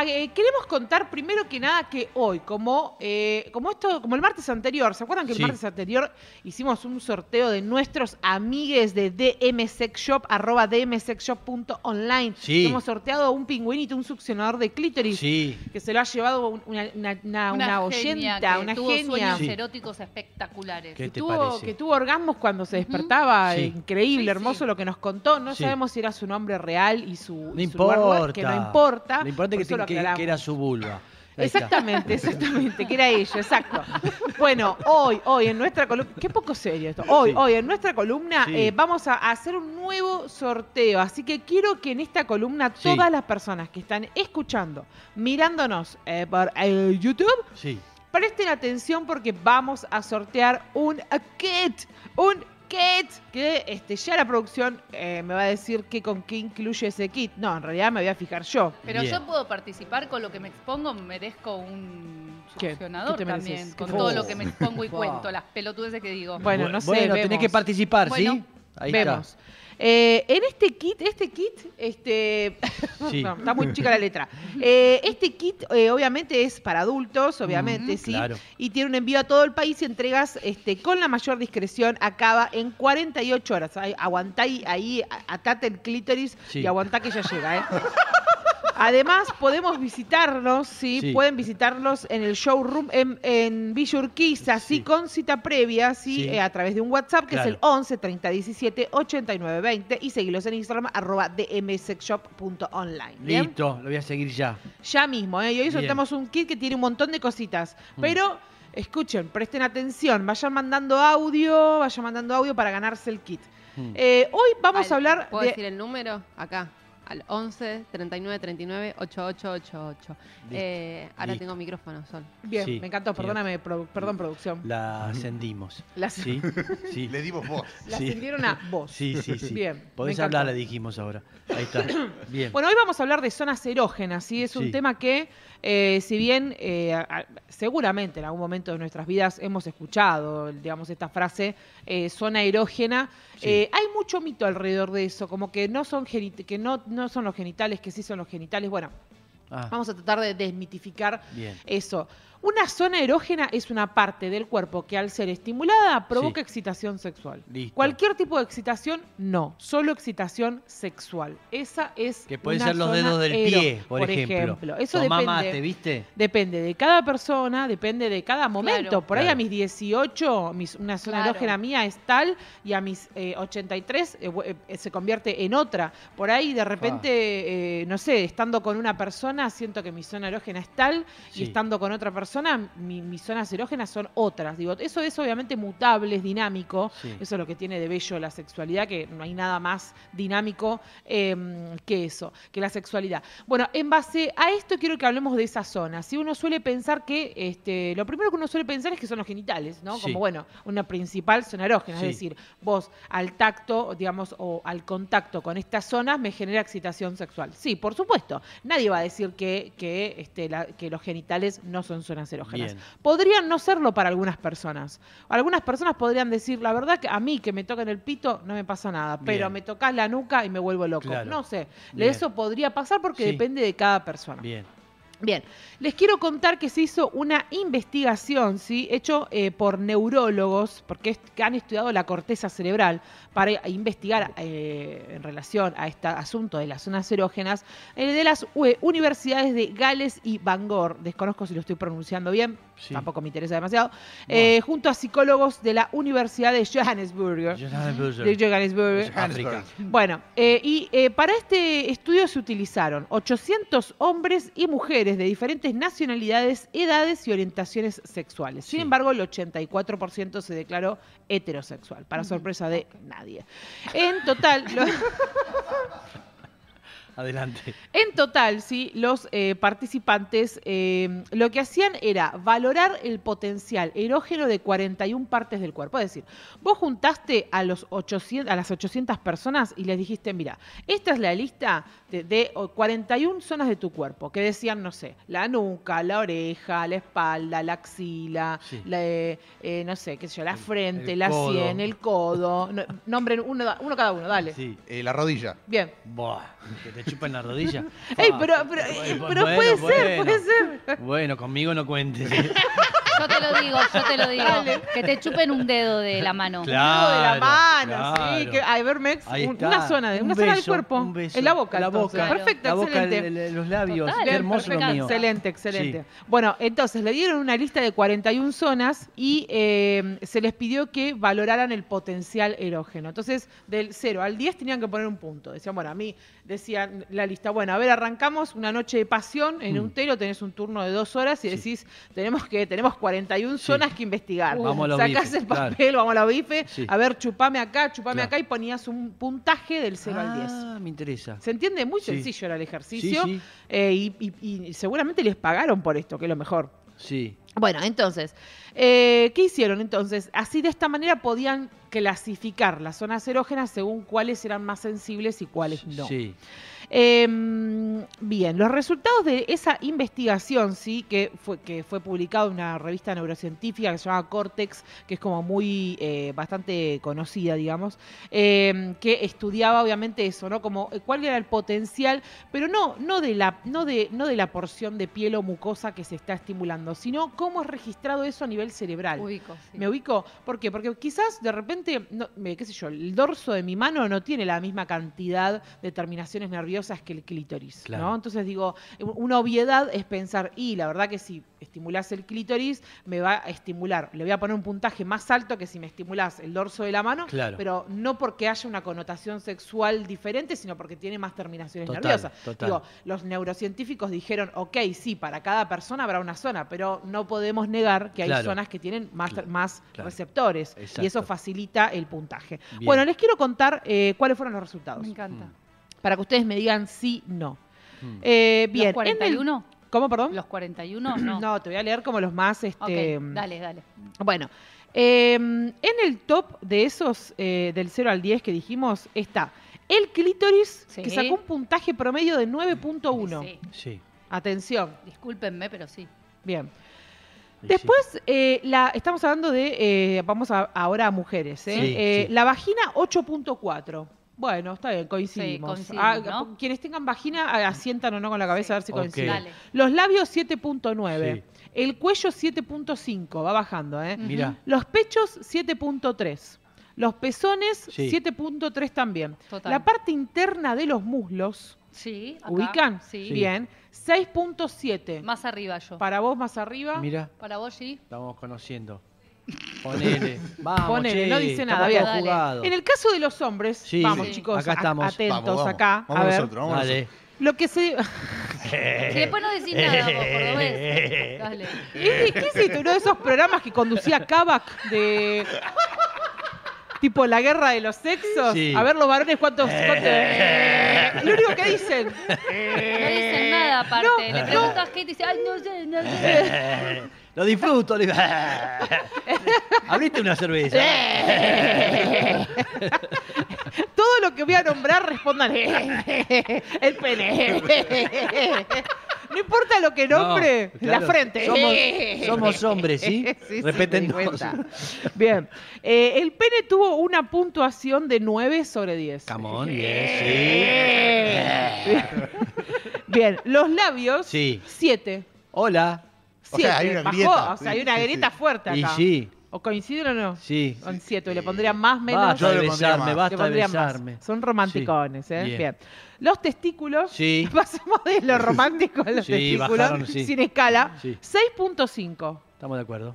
a- eh, queremos contar primero que nada que hoy, como, eh, como esto, como el martes anterior, ¿se acuerdan que Sí. el martes anterior hicimos un sorteo de nuestros amigues de DM Sex Shop, arroba dmsexshop.online? Sí. Hemos sorteado un pingüinito, un succionador de clítoris. Sí. Que se lo ha llevado un- una, una, una, una genia oyenta, que una tuvo genia. sueños Sí. eróticos espectaculares. ¿Qué te tuvo, parece? que tuvo orgasmos cuando se despertaba, Sí. increíble, Sí, hermoso sí. lo que nos contó. No Sí. sabemos si era su nombre real y su, No y su lugar importa. que no importa. Lo importante es que, que- era su vulva. Ahí está. Exactamente, exactamente, que era ella, exacto. Bueno, hoy, hoy en nuestra columna, qué poco serio esto, hoy, Sí. hoy en nuestra columna Sí. eh, vamos a hacer un nuevo sorteo, así que quiero que en esta columna Sí. todas las personas que están escuchando, mirándonos eh, por eh, YouTube, Sí. Presten atención porque vamos a sortear un kit. Un kit. Que este, ya la producción eh, me va a decir que con qué incluye ese kit. No, en realidad me voy a fijar yo. Pero Bien. yo puedo participar con lo que me expongo, merezco un ¿Qué? succionador ¿Qué te mereces? también. ¿Qué Con te todo mereces? lo que me expongo y cuento, las pelotudeces que digo. Bueno, no sé, Bueno, tenés que participar, ¿sí? Bueno, Ahí Vemos. Eh, en este kit, este kit, este. Sí. no, está muy chica la letra. Eh, este kit, eh, obviamente, es para adultos, obviamente, sí. claro. Y tiene un envío a todo el país y entregas este, con la mayor discreción. Acaba en 48 horas. Ahí, aguantá ahí, atate el clítoris Sí. y aguantá que ya llega, ¿eh? Además, podemos visitarlos, ¿sí? Sí. Pueden visitarlos en el showroom en, en Villa Urquiza, ¿sí? Sí. Con cita previa, ¿sí? Sí. Eh, a través de un WhatsApp, que Claro. es el 11 30 17 89 20. Y seguirlos en Instagram, arroba dmsexshop.online. Listo, lo voy a seguir ya. Ya mismo, ¿eh? Y hoy soltamos un kit que tiene un montón de cositas. Mm. Pero, escuchen, presten atención, vayan mandando audio, vayan mandando audio para ganarse el kit. Mm. Eh, hoy vamos Al- a hablar ¿Puedo de... decir el número? Acá. Al 11 39 39 8888. Eh, ahora Listo. tengo micrófono, Sol. Bien, Sí, me encantó, perdóname, perdón, producción. La ascendimos. La, Sí, sí. Le dimos voz. la Sí. ascendieron a vos. Sí, sí, sí. Bien, me Podés encantó. hablar, le dijimos ahora. Ahí está. Bien. Bueno, hoy vamos a hablar de zonas erógenas, ¿sí? Es un Sí. tema que, eh, si bien eh, a- a- seguramente en algún momento de nuestras vidas hemos escuchado, digamos, esta frase, eh, zona erógena, Sí. eh, hay mucho mito alrededor de eso, como que no son que no, no son los genitales, que sí son los genitales. Bueno, Ah, vamos a tratar de desmitificar bien. eso. Una zona erógena es una parte del cuerpo que al ser estimulada provoca Sí. excitación sexual. Listo. Cualquier tipo de excitación, no. Solo excitación sexual. Esa es Que pueden una ser los dedos del ero- pie, por, ejemplo. Eso Tomá depende. mate, ¿viste? Depende de cada persona, depende de cada momento. Claro. Por ahí a mis 18, mis- una zona Claro. erógena mía es tal y a mis eh, 83 eh, bu- eh, se convierte en otra. Por ahí de repente, eh, no sé, estando con una persona siento que mi zona erógena es tal Sí. y estando con otra persona mi- mis zonas erógenas son otras. Digo, eso es obviamente mutable, es dinámico. Sí. Eso es lo que tiene de bello la sexualidad, que no hay nada más dinámico eh, que eso, que la sexualidad. Bueno, en base a esto quiero que hablemos de esa zona. Si uno suele pensar que, este, lo primero que uno suele pensar es que son los genitales, ¿no? Sí. Como, bueno, una principal zona erógena. Es decir, vos al tacto, digamos, o al contacto con estas zonas me genera excitación sexual. Sí, por supuesto. Nadie va a decir que, que, este, la- que los genitales no son zonas erógenas. Bien. Podrían no serlo para algunas personas. Algunas personas podrían decir, la verdad que a mí que me toquen el pito no me pasa nada, pero Bien. me tocas la nuca y me vuelvo loco. Claro. No sé, Bien. eso podría pasar porque Sí. depende de cada persona. Bien. Bien, les quiero contar que se hizo una investigación, ¿sí? Hecho eh, por neurólogos, porque es- que han estudiado la corteza cerebral para investigar eh, en relación a este asunto de las zonas erógenas, eh, de las ue- universidades de Gales y Bangor, desconozco si lo estoy pronunciando bien, Sí. tampoco me interesa demasiado, eh, junto a psicólogos de la Universidad de Johannesburg. De Johannesburg. África. Bueno, eh, y eh, para este estudio se utilizaron 800 hombres y mujeres de diferentes nacionalidades, edades y orientaciones sexuales. Sin Sí. embargo, el 84% se declaró heterosexual, para sorpresa de nadie. En total, lo- Adelante. en total, sí, los eh, participantes eh, lo que hacían era valorar el potencial erógeno de 41 partes del cuerpo. Es decir, vos juntaste a, los 800, a las 800 personas y les dijiste, mira, esta es la lista de, de, o 41 zonas de tu cuerpo, que decían, no sé, la nuca, la oreja, la espalda, la axila, Sí. la, eh, eh, no sé, qué sé yo, la frente, el la codo. sien, el codo. No- nombren uno, uno cada uno, dale. Sí. Eh, la rodilla. Bien. Buah, que te chupen la rodilla. Ey, pero, pero, bueno, pero bueno, puede ser, bueno. puede ser. Bueno, conmigo no cuentes. Yo te lo digo, yo te lo digo. Dale. Que te chupen un dedo de la mano. Claro. Dedo de la mano, sí. Que, a ver, Mex, un- una zona, de, Un una zona del cuerpo. un beso. En la boca, La boca. Perfecto, La boca, excelente. el- el- los labios. Total, Qué hermoso perfecto. lo mío. Excelente, excelente. Sí. Bueno, entonces le dieron una lista de 41 zonas y eh, se les pidió que valoraran el potencial erógeno. Entonces, del 0 al 10 tenían que poner un punto. Decían, bueno, a mí decían la lista, bueno, a ver, arrancamos una noche de pasión en Mm. un telo, tenés un turno de dos horas y Sí. decís, tenemos que tenemos 41 Sí. zonas que investigar. Vamos Sacás bifes, el claro. papel, vamos a los bifes, Sí. a ver, chupame acá, chupame Claro. acá y ponías un puntaje del 0 al 10. Ah, me interesa. ¿Se entiende? Muy sencillo era el ejercicio. Eh, y, y- y seguramente les pagaron por esto, que es lo mejor. Sí. Bueno, entonces, eh, ¿qué hicieron entonces? Así de esta manera podían clasificar las zonas erógenas según cuáles eran más sensibles y cuáles no. Sí. Eh, bien, los resultados de esa investigación, sí, que fue, que fue publicado en una revista neurocientífica que se llama Cortex, que es como muy, eh, bastante conocida, digamos, eh, que estudiaba obviamente eso, ¿no? Como eh, cuál era el potencial, pero no, no, de la, no, de, no de la porción de piel o mucosa que se está estimulando, sino cómo es registrado eso a nivel cerebral. Ubico, sí. ¿Me ubico? ¿Por qué? Porque quizás de repente, no, qué sé yo, el dorso de mi mano no tiene la misma cantidad de terminaciones nerviosas que el clítoris, Claro. ¿no? Entonces digo, una obviedad es pensar, y la verdad que si estimulás el clítoris, me va a estimular, le voy a poner un puntaje más alto que si me estimulás el dorso de la mano, Claro. pero no porque haya una connotación sexual diferente, sino porque tiene más terminaciones Total, nerviosas. total. Digo, los neurocientíficos dijeron, ok, sí, para cada persona habrá una zona, pero no podemos negar que hay Claro. zonas que tienen más, Claro, más claro. receptores y eso facilita el puntaje. Bien. Bueno, les quiero contar eh, cuáles fueron los resultados, Me encanta. Para que ustedes me digan sí, no. Mm. Eh, bien, ¿Los en el- 41? ¿Cómo, perdón? ¿Los 41? No. No, te voy a leer como los más... Este, dale, dale. Bueno, eh, en el top de esos, eh, del 0 al 10 que dijimos, está el clítoris, Sí. que sacó un puntaje promedio de 9.1. Sí, Sí. Atención, discúlpenme, pero sí. bien. Después, eh, la, estamos hablando de, eh, vamos a- ahora a mujeres, ¿eh? Sí, Eh, sí. La vagina 8.4. Bueno, está bien, coincidimos. Sí, coincidimos, Ah, ¿no? Quienes tengan vagina, ah, asientan o no con la cabeza a ver si coinciden. Dale. Los labios 7.9. Sí. El cuello 7.5, va bajando, ¿eh? Mira. Los pechos 7.3. Los pezones Sí. 7.3 también. Total. La parte interna de los muslos, Sí, acá. ¿ubican? Sí. Sí. Bien. 6.7. Más arriba yo. Para vos más arriba. Mira. Para vos, sí. Estamos conociendo. Ponele. Vamos, Ponele, che, no dice nada, bien. todos jugados. En el caso de los hombres, Sí. vamos Sí. chicos, Acá a- estamos. atentos Vamos, vamos. acá. Vamos a ver, nosotros, vamos Dale. nosotros. lo que se... Si después no decís nada, vos, cordobés. Dale. ¿Qué, qué hiciste? Uno de esos programas que conducía Kavak de... Tipo la guerra de los sexos. Sí. A ver los varones cuántos... cuántos- Lo único que dicen. No dicen nada aparte. no, Le preguntas a Kate y dice, ay, no sé, no sé. Lo disfruto. le digo. Abriste una cerveza. Todo lo que voy a nombrar respondan el pene. No importa lo que nombre, No, claro. la frente. Somos, somos hombres, ¿sí? sí, cuenta. Bien. Eh, el pene tuvo una puntuación de 9 sobre 10. Come on, yes, Bien. Los labios, Sí. 7. Hola. O sea, hay una Bajó, grieta. O sea, hay una sí, grieta sí. fuerte Y acá. sí, ¿O coinciden o no? sí. Con 7. Le pondría más, menos. Basta Yo de le pondría besarme, más. Basta de pondría más. besarme. Son romanticones, ¿eh? Bien. Bien. Los testículos. Sí. Pasemos de lo romántico a los Sí, testículos. bajaron, sí. Sin escala. Sí. 6.5. Estamos de acuerdo.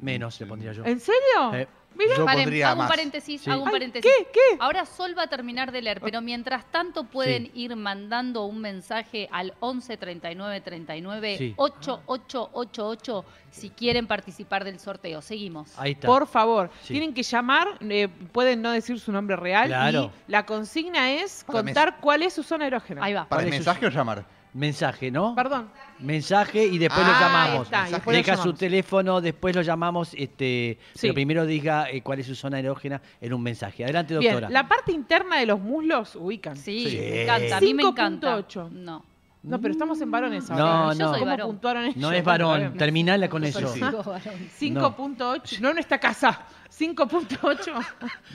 Menos le pondría yo. ¿En serio? Eh, Mira. Yo Paren, pondría hago un más. paréntesis, Sí. hago un Ay, paréntesis. ¿Qué? ¿Qué? Ahora Sol va a terminar de leer, pero mientras tanto pueden ir mandando un mensaje al 11 39 39 Sí. 8888 si quieren participar del sorteo. Seguimos. Ahí está. Por favor, Sí. tienen que llamar, eh, pueden no decir su nombre real Claro. y la consigna es Para contar cuál es su zona erógena. Ahí va. ¿Para ¿Cuál el mensaje o llamar? Mensaje, ¿no? Perdón. Mensaje y después lo Ah, llamamos. ahí está, y después lo Deja su llamamos. teléfono, después lo llamamos, este, Sí. pero primero diga eh, cuál es su zona erógena en un mensaje. Adelante, Bien, doctora. la parte interna de los muslos ubican. Sí, Sí. me encanta. A mí me encanta. 5.8. No. No, pero estamos en varones ahora. No, no. soy ¿Cómo varón. puntuaron ellos? No es varón, terminala con Sí, eso. sí. Digo, varón. 5.8. No, en esta casa. 5.8.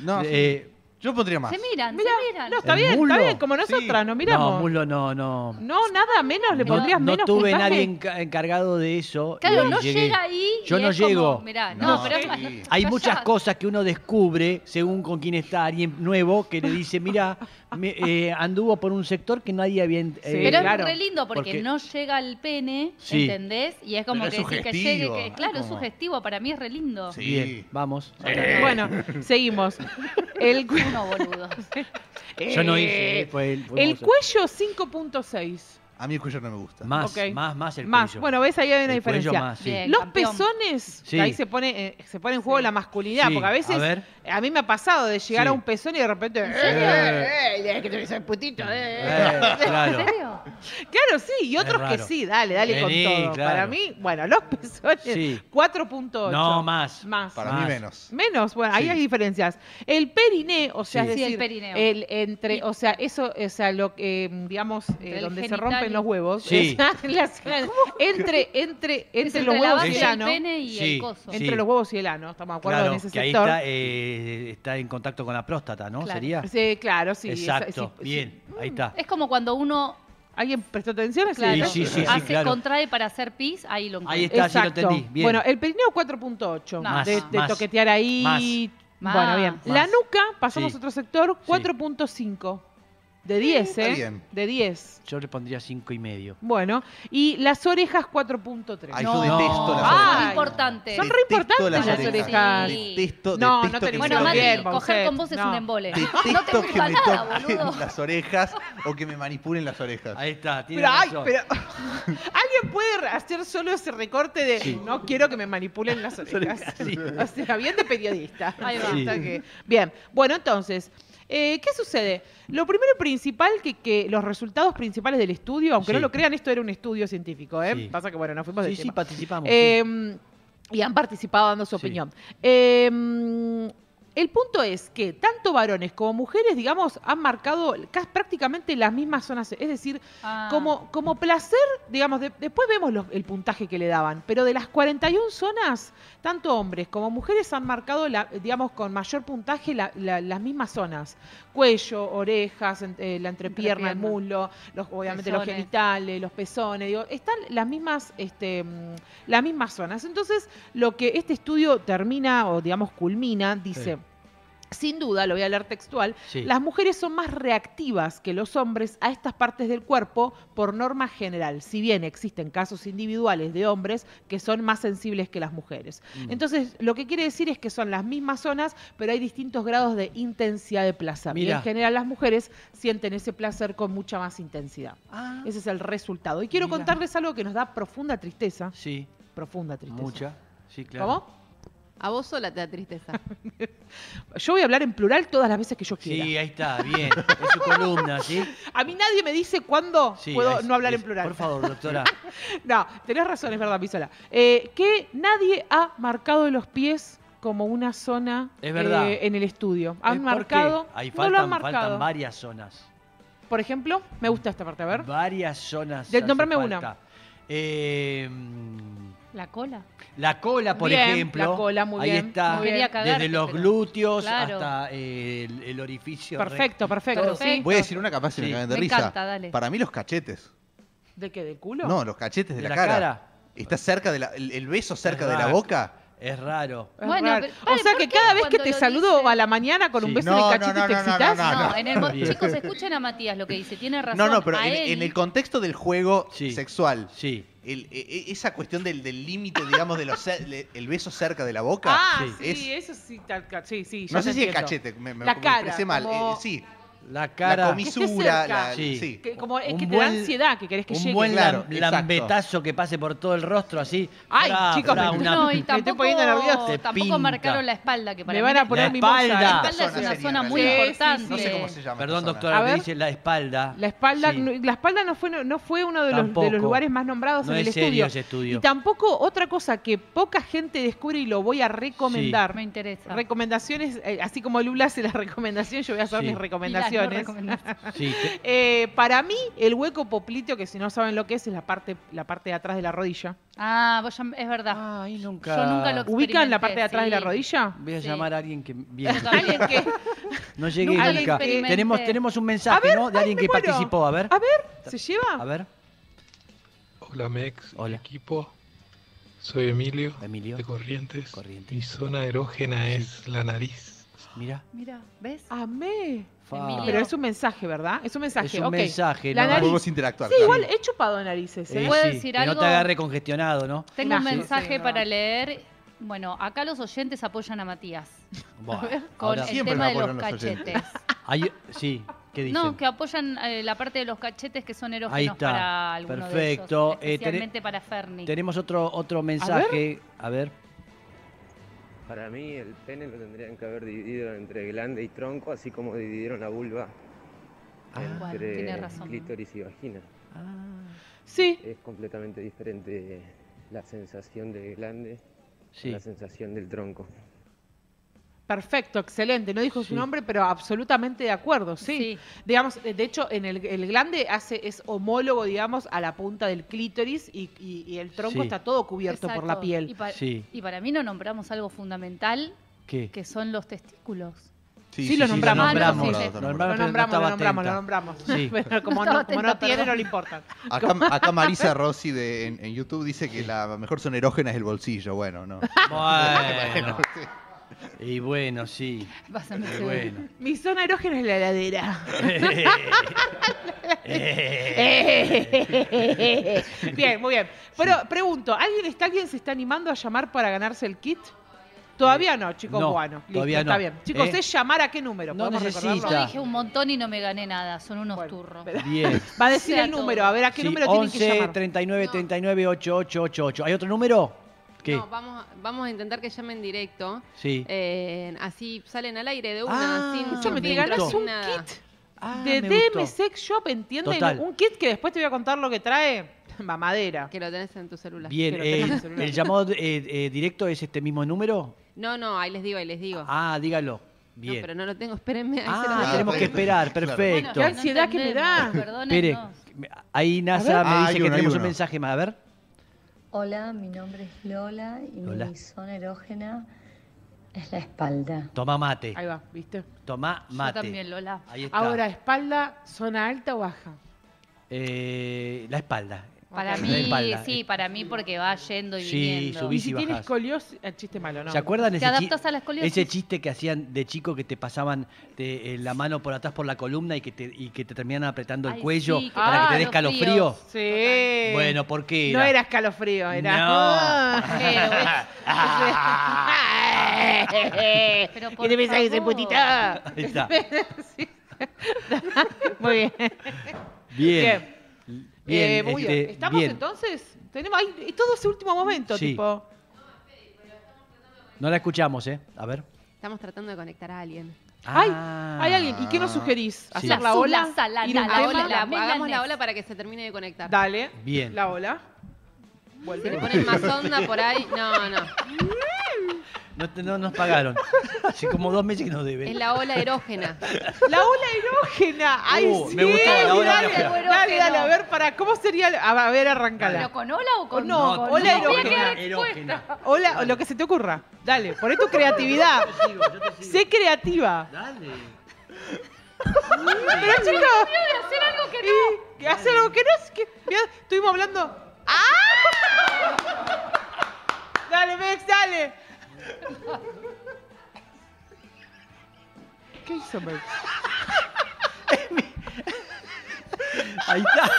No, Eh, yo pondría más. Se miran, Mira, se miran. no, está ¿El bien, muslo? está bien, como nosotras, Sí. nos miramos. No, muslo no, no. No, nada menos, le No- pondrías no, menos tuve puntaje? nadie enca- encargado de eso. Claro, no llegué. llega ahí. Yo y no es como, llego. mirá, No, no, pero es sí. más- Hay callá. muchas cosas que uno descubre según con quién está alguien nuevo que le dice, mira, me, eh, anduvo por un sector que nadie había... ent- Sí, eh, Pero claro. es re lindo porque, Porque- no llega al pene, Sí. ¿entendés? Y es como Pero que es decir que llegue, sugestivo, que, es claro, es como- sugestivo, para mí es re lindo. Sí. Bien, vamos. Bueno, seguimos. El, cu- Uno boludo. Yo no hice, Eh, fue el, el cuello 5.6. A mí el cuello no me gusta. Más, Ok. más, más el Más. cuello. Bueno, ves, ahí hay una El cuello diferencia. más, sí. Bien. Los campeón. pezones, Sí. ahí se pone, eh, se pone en juego Sí. la masculinidad, Sí, porque a veces a ver. A, mí me ha pasado de llegar Sí. a un pezón y de repente, eh, serio? eh, eh, que te el putito, eh. Eh, claro. ¿En serio? Claro, sí, y otros que sí, dale, dale Vení, con todo. claro. Para mí, bueno, los pezones, Sí. 4.8. No, más. Más. Para Más. mí menos. Menos, bueno, ahí Sí. hay diferencias. El periné, o sea, Sí. es Sí, decir, el perineo. el entre, o sea, eso, o sea, lo que, mm, digamos, eh, Entre el donde se rompen los huevos, Sí. esa- la zona- entre, entre, Es entre los la huevos base y el ano, pene y Sí. el coso. entre Sí. los huevos y el ano, estamos de acuerdo Claro, en ese que ahí sector. Está, eh, está en contacto con la próstata, ¿no? Claro. ¿Sería? Sí, claro, sí. Exacto, sí, bien, sí. ahí está. Es como cuando uno ¿Alguien prestó atención claro, Sí, sí, sí, hace, claro. contrae para hacer pis, ahí lo Ahí encuentro. está, sí lo entendí, bien. Bueno, el perineo 4.8. No. Más, de, de más, toquetear ahí. más. Bueno, bien. Más. La nuca, pasamos Sí. a otro sector, Sí. 4.5. De 10, está ¿eh? bien. De 10. Yo le pondría cinco y medio. Bueno, y las orejas 4.3. Ay, No. yo detesto las orejas. Muy importante. Son re Detesto importantes las las orejas. orejas. Sí. Detesto, No, no detesto tenés que Bueno, Hicieron me Mati, coger con vos es No. un embole. Detesto No te que gusta me nada, toquen boludo. las orejas o que me manipulen las orejas. Ahí está, tiene Pero, ay, razón. pero alguien puede hacer solo ese recorte de Sí. no quiero que me manipulen las orejas. Sí. O sea, bien de periodista. Ahí va. Que- Bien, bueno, entonces, eh, ¿qué sucede? Lo primero principal, que, que los resultados principales del estudio, aunque no lo crean, esto era un estudio científico, ¿eh? Sí. Pasa que, bueno, nos fuimos del Sí, sí, participamos. Eh, y han participado dando su Sí. opinión. Eh, el punto es que tanto varones como mujeres, digamos, han marcado casi prácticamente las mismas zonas. Es decir, Ah. como, como placer, digamos, de- después vemos los- el puntaje que le daban, pero de las 41 zonas, tanto hombres como mujeres han marcado, la, digamos, con mayor puntaje la- la- las mismas zonas. Cuello, orejas, en- eh, la entrepierna, el muslo, los, obviamente los Pezones. genitales, los pezones, digo, están las mismas, este, mm, las mismas zonas. Entonces, lo que este estudio termina, o digamos, culmina, dice... Sin duda, lo voy a leer textual, Sí. las mujeres son más reactivas que los hombres a estas partes del cuerpo por norma general, si bien existen casos individuales de hombres que son más sensibles que las mujeres. Mm. Entonces, lo que quiere decir es que son las mismas zonas, pero hay distintos grados de intensidad de placer. Y en general las mujeres sienten ese placer con mucha más intensidad. Ah, Ese es el resultado. Y quiero Mira. contarles algo que nos da profunda tristeza. sí, Profunda tristeza. mucha. Sí, claro. ¿Cómo? A vos sola te da tristeza. Yo voy a hablar en plural todas las veces que yo quiera. Sí, ahí está, bien. Es su columna, ¿sí? A mí nadie me dice cuándo Sí, puedo no hablar es- en plural. Por favor, doctora. No, tenés razón, es verdad, Pisola. Eh, que nadie ha marcado los pies como una zona Es verdad. eh, en el estudio. Han ¿Eh, por qué? marcado. Ahí no faltan, lo han marcado. faltan varias zonas. Por ejemplo, me gusta esta parte, a ver. Varias zonas. De- hace una. falta. Eh, mm, La cola. la cola, por Bien, ejemplo. la cola, muy ahí bien, está. muy bien. Desde los pero- glúteos Claro. hasta eh, el, el orificio. Perfecto, perfecto. Voy a decir una capaz si Sí. me caen de Me risa. encanta, dale. Para mí los cachetes. ¿De qué? ¿Del culo? No, los cachetes de, ¿De la, la cara. cara? Está cerca de la, el, el beso cerca de la boca. Es raro. Es Bueno, raro. pero- o sea ¿por que cada vez que te saludo dice- a la mañana con un Sí. beso No, de no, cachete no, te no, no, excitas. no, No, en el chicos, escuchen a Matías lo que dice. Tiene razón. No, no, pero en, él- en el contexto del juego Sí. sexual, Sí. el- e- e- esa cuestión del del límite, digamos, de los cer- le- el beso cerca de la boca. Ah, Sí. sí, Es- eso sí, tal, sí, sí. no sé si el entiendo. cachete, me, me- La me cara, expresé mal. como- eh, sí, La La cara. comisura, la, Sí. sí. Que, como es Un que te da ansiedad que querés que un llegue. buen Claro, lambetazo que pase por todo el rostro así. Ay, chicos, me- una- No, y me estoy tampoco. Te tampoco marcaron la espalda, que para Me van a la poner La espalda. espalda es una sería, zona muy importante. No sé cómo se llama. Perdón, doctora, me dice la espalda. La espalda, la espalda no fue, no fue uno de los, de Tampoco. los lugares más nombrados No en el es estudio. ese estudio. Y tampoco otra cosa que poca gente descubre y lo voy a recomendar. Me interesa. Recomendaciones, eh, así como Lula hace las recomendaciones, yo voy a hacer Sí. mis Y no. Sí, Eh, para mí, el hueco popliteo, que si no saben lo que es, es la parte, la parte de atrás de la rodilla. Ah, vos ya- es verdad. Ay, nunca. Yo nunca lo ¿Ubican la parte de atrás de la rodilla? Voy a Sí. llamar a alguien que. Alguien que. No llegué Nunca. Tenemos, tenemos un mensaje, ver, ¿no? De ay, alguien me que muero. participó. A ver. A ver, ¿se lleva? A ver. Hola Mex, Hola. equipo. Soy Emilio, Emilio. de Corrientes. Corrientes. Mi zona erógena es la nariz. Mira. Mira, ¿ves? Amé. Fa. Pero es un mensaje, ¿verdad? Es un mensaje. Es un mensaje, La ¿no? nariz. Podemos interactuar. Sí, claro. igual he chupado narices, ¿eh? Eh, ¿Puedo sí, decir que no algo? te agarre congestionado, ¿no? Tengo un mensaje sí, para leer. Bueno, acá los oyentes apoyan a Matías Buah, con ahora- el Siempre tema me de los apoyan los oyentes. cachetes. Hay- sí, ¿qué dicen? No, que apoyan eh, la parte de los cachetes que son erógenos Ahí está, para algunos perfecto. de ellos, Eh, especialmente para Ferni. Tenemos otro, otro mensaje. A ver. Para mí el pene lo tendrían que haber dividido entre glande y tronco, así como dividieron la vulva tiene entre razón. clítoris y vagina. Sí. Es completamente diferente la sensación del glande Sí. a la sensación del tronco. Perfecto, excelente. No dijo Sí. su nombre, pero absolutamente de acuerdo, sí. Sí. Digamos, de hecho, en el, el glande hace, es homólogo, digamos, a la punta del clítoris y, y- y el tronco Sí. está todo cubierto por la piel. Y, pa- Sí. y para mí no nombramos algo fundamental, ¿Qué? que son los testículos. Sí, lo nombramos. No, nombramos. Lo Nombramos, no lo nombramos, lo nombramos. Sí. Pero como No no, estaba como no atenta, tiene, no le importa. Acá, acá Marisa Rossi de, en, en YouTube dice que la mejor zona erógena es el bolsillo. Bueno, no. Bueno. Y bueno, sí. Pásame Y bueno. Mi zona erógena es la heladera. bien, muy bien. Pero pregunto, ¿alguien está, alguien se está animando a llamar para ganarse el kit? Todavía no, chicos, No, bueno. Listo, todavía está no. bien. Chicos, ¿Eh? es llamar a qué número. No ¿Podemos necesita. recordarlo? Yo dije un montón y no me gané nada, son unos Bueno, turros. Bien. Va a decir Sea el número, a ver a qué Sí, número tienen que 11 llamar. 39 39 8888. ¿Hay otro número? ¿Qué? No, vamos, a- vamos a intentar que llamen directo. Sí. Eh, así salen al aire de Ah, una, Escúchame, sin te me un nada. kit Ah, de DM. Sex Shop, ¿entienden? Total. Un kit que después te voy a contar lo que trae. Mamadera. Que lo tenés en tu celular. Bien, lo eh, el celular. ¿el llamado eh, eh, directo es este mismo número? No, no, ahí les digo, ahí les digo. Ah, dígalo. No, Bien. pero no lo tengo, espérenme. Ahí se ah, los Ah, tenemos que esperar, Claro. perfecto. Qué ansiedad que me da. Espere, ahí NASA me Ah, dice que uno, tenemos un mensaje más. A ver. Hola, mi nombre es Lola y mi zona erógena es la espalda. Toma mate. Ahí va, ¿viste? Toma Yo mate. también, Lola. Ahí está. Ahora, espalda, zona alta o baja. Eh, la espalda. Para mí, espalda. sí, para mí porque va yendo y Sí, viniendo. Y si bajás. escoliosis, el chiste malo, ¿no? ¿Se acuerdan Te ese, chi- a la escoliosis. ese chiste que hacían de chico que te pasaban de, eh, la mano por atrás por la columna y que te, y que te terminaban apretando el Ay, cuello sí, que para que te dé te da escalofrío? Sí. Bueno, ¿por qué? No era escalofrío, era. No. Pero ¿Qué por te pensás que favor. putita? Ahí está. Muy bien. Bien. Bien, Eh, muy este, bien. ¿Estamos bien. entonces? Tenemos ahí y todo ese último momento, Sí. tipo. No la escuchamos, ¿eh? A ver. Estamos tratando de conectar a alguien. Ay, Ah. hay alguien. ¿Y qué nos sugerís? Sí. ¿Hacer La la ola? zula, sala, ¿Ir a un la La tema? ola, la- la hagamos la ola para que se termine de conectar. Dale. Bien. La ola. Si Vuelve. le ponen más onda por ahí, no, no. No, te- no nos pagaron. Hace como dos meses que nos Es deben. la ola erógena. La ola erógena. Ay, Uh, sí. me gustó la ola dale, erógena. Dale, dale, a ver, para, ¿cómo sería? A ver, arrancala. ¿Pero con ola o con no, con- ola no, erógena. tiene que dar Erógena. respuesta. Hola, o lo que se te ocurra. Dale, poné tu creatividad. Sé creativa. Dale. Pero chicos. hacer algo que y- que hace algo que no es que. estuvimos hablando. ¡Ah! Dale, Mex, dale. ¿Qué hizo Mex? Ahí está.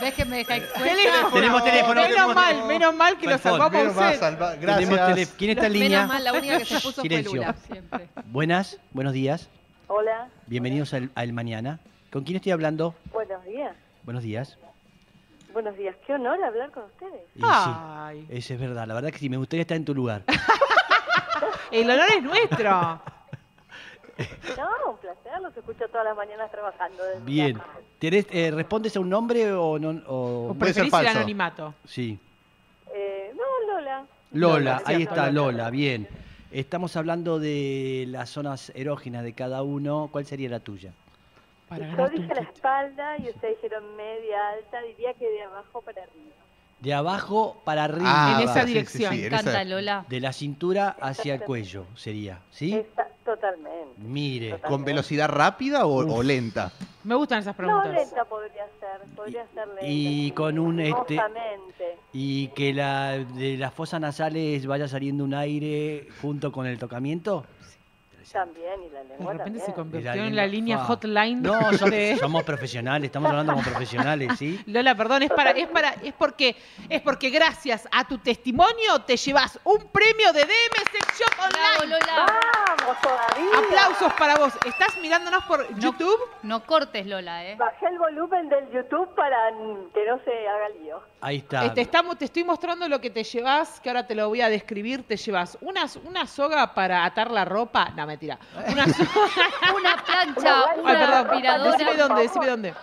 ¿Ves que me deja expuesta? Teléfono. Tenemos teléfono, Menos tenemos mal, teléfono. menos mal que lo salvamos a Menos mal, salva- Gracias. ¿Quién está en Menos línea? mal, la única que se puso Silencio. Lula. Siempre. Buenas, buenos días. Hola, Bienvenidos al, al Mañana. ¿Con quién estoy hablando? buenos días. Buenos días. Buenos días, qué honor hablar con ustedes. Y Ay, sí, eso es verdad. La verdad que sí, me gustaría estar en tu lugar. el honor es nuestro. No, un placer, los escucho todas las mañanas trabajando. desde Bien. ¿Tenés, eh, ¿Respondes a un nombre o no? o- ¿O Puede ser preferís el anonimato? Sí. Eh, no, Lola. Lola, ahí está Lola. Lola, bien. Estamos hablando de las zonas erógenas de cada uno. ¿Cuál sería la tuya? Para Yo dije la espalda y ustedes dijeron media alta, diría que de abajo para arriba. De abajo para arriba. Ah, En va, esa sí, sí, dirección. sí, Me en encanta, esa- Lola. De la cintura hacia el cuello sería, ¿sí? Está, totalmente. Mire. ¿Con velocidad rápida o, o lenta? Me gustan esas No, preguntas. lenta podría ser, podría ser lenta. y sí, con un, este- y que la, de las fosas nasales vaya saliendo un aire junto con el tocamiento. También, y la De lengua repente se convirtió De la en la línea Fa. hotline No, som- de- somos profesionales, estamos hablando como profesionales, ¿sí? Lola, perdón, es para, es para, es porque, es porque gracias a tu testimonio te llevas un premio de DM Sex Shop Bravo, Online. Lola. ¡Vamos todavía! Aplausos para vos. ¿Estás mirándonos por YouTube? No cortes, Lola, ¿eh? Bajé el volumen del YouTube para que no se haga lío. Ahí está. Eh, Te, estamos, te estoy mostrando lo que te llevas, que ahora te lo voy a describir. Te llevas una, una soga para atar la ropa. No, mentira. Una soga. Una plancha, Ay, una perdón. aspiradora. Decime dónde, decime dónde.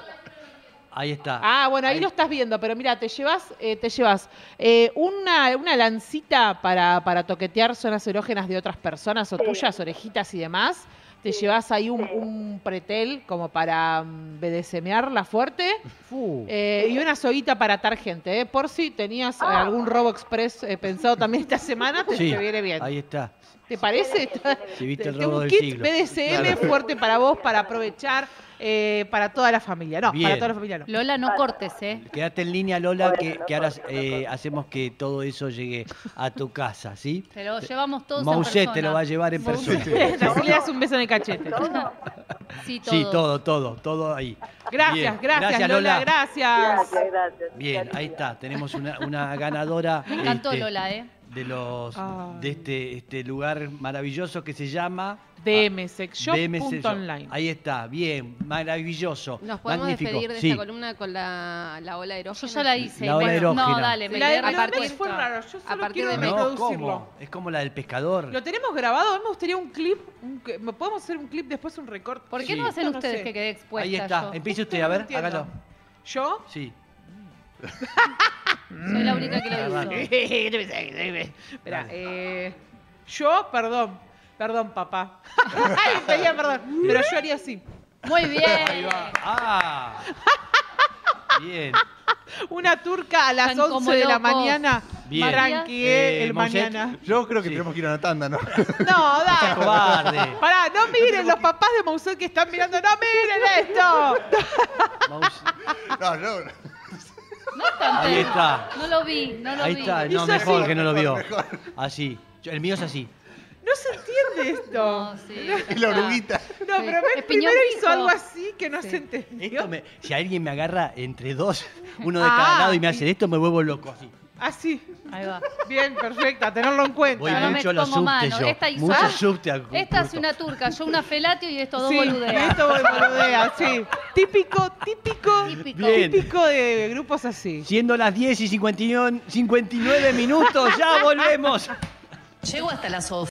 Ahí está. Ah, bueno, ahí, Ahí. lo estás viendo, pero mira, te llevas, eh, te llevas eh, una, una lancita para, para toquetear zonas erógenas de otras personas o Sí. tuyas, orejitas y demás. Te Sí, llevas ahí un, sí. un pretel como para mm, BDSMearla fuerte. Fu. eh, y una soguita para atar gente, ¿eh? Por si tenías Ah. algún robo express eh, pensado también esta semana, te, Sí, te viene bien. ahí está. ¿Te parece? Si viste el robo un del kit siglo. BDSM Claro. fuerte para vos, para aprovechar, eh, para toda la familia. No, Bien. para toda la familia no. Lola, no cortes, ¿eh? Quédate en línea, Lola, que, ahora eh, hacemos que todo eso llegue a tu casa, ¿sí? Te lo llevamos todos en Mousset persona. te lo va a llevar en persona. Así le das un beso en el cachete. Sí, todo. Sí, todo, todo, todo ahí. Gracias, Bien. gracias, Lola, gracias. Gracias, gracias. Bien, ahí está, tenemos una, una ganadora. Me encantó, este, Lola, ¿eh? De los Ay. de este, este lugar maravilloso que se llama DM Sex BM Sex Shop. Online. Ahí está, bien, maravilloso. Nos podemos magnífico. despedir de sí. esta columna con la, la ola Yo erógena. ya la hice. La ola erógena. No, dale, me La a partir- fue raro, yo a solo partir quiero de No. Es como la del pescador. Lo tenemos grabado, a mí me gustaría un clip, un que- ¿me podemos hacer un clip después un recorte? ¿Por qué Sí. no hacen No ustedes sé. que quede expuesta Ahí está, yo? empiece usted, a ver, hágalo. ¿Yo? Sí. Soy la única que lo hizo. Espera, eh, yo, perdón, perdón, papá. Ay, pedía perdón, pero yo haría así. Muy bien. Ahí va. Ah. Bien. Una turca a las Están 11 como de la locos. mañana. Bien. Tranqui, Eh, eh, el mañana. Yo creo que Sí. tenemos que ir a una tanda, ¿no? No, dale. Cobarde. Pará, no miren los papás de Mousset que están mirando. ¡No miren esto! Mouse. No, yo. No tan Ahí bien. está. No lo vi, no lo Ahí vi. está. No, Hizo mejor así. que no lo vio. Mejor, Así. Yo- El mío es así. No se entiende esto. No, sí. Y la oruguita. No, Sí. pero Es me, piñón primero hizo fijo. algo así que no Sí. se entendió. Esto me- si alguien me agarra entre dos, uno de Ah, cada lado y me hace esto, me vuelvo loco así. Así. Ahí va. Bien, perfecto, a tenerlo en cuenta. Voy no me mucho a los subtes mano. yo. Esta hizo- Mucho Ah, subte a- Esta es una turca, yo una felatio y estos dos Sí, boludean. esto boludea, sí. Típico, típico, Típico. Típico de grupos así. Siendo las 10 y 59, 59 minutos, ya volvemos. Llego hasta las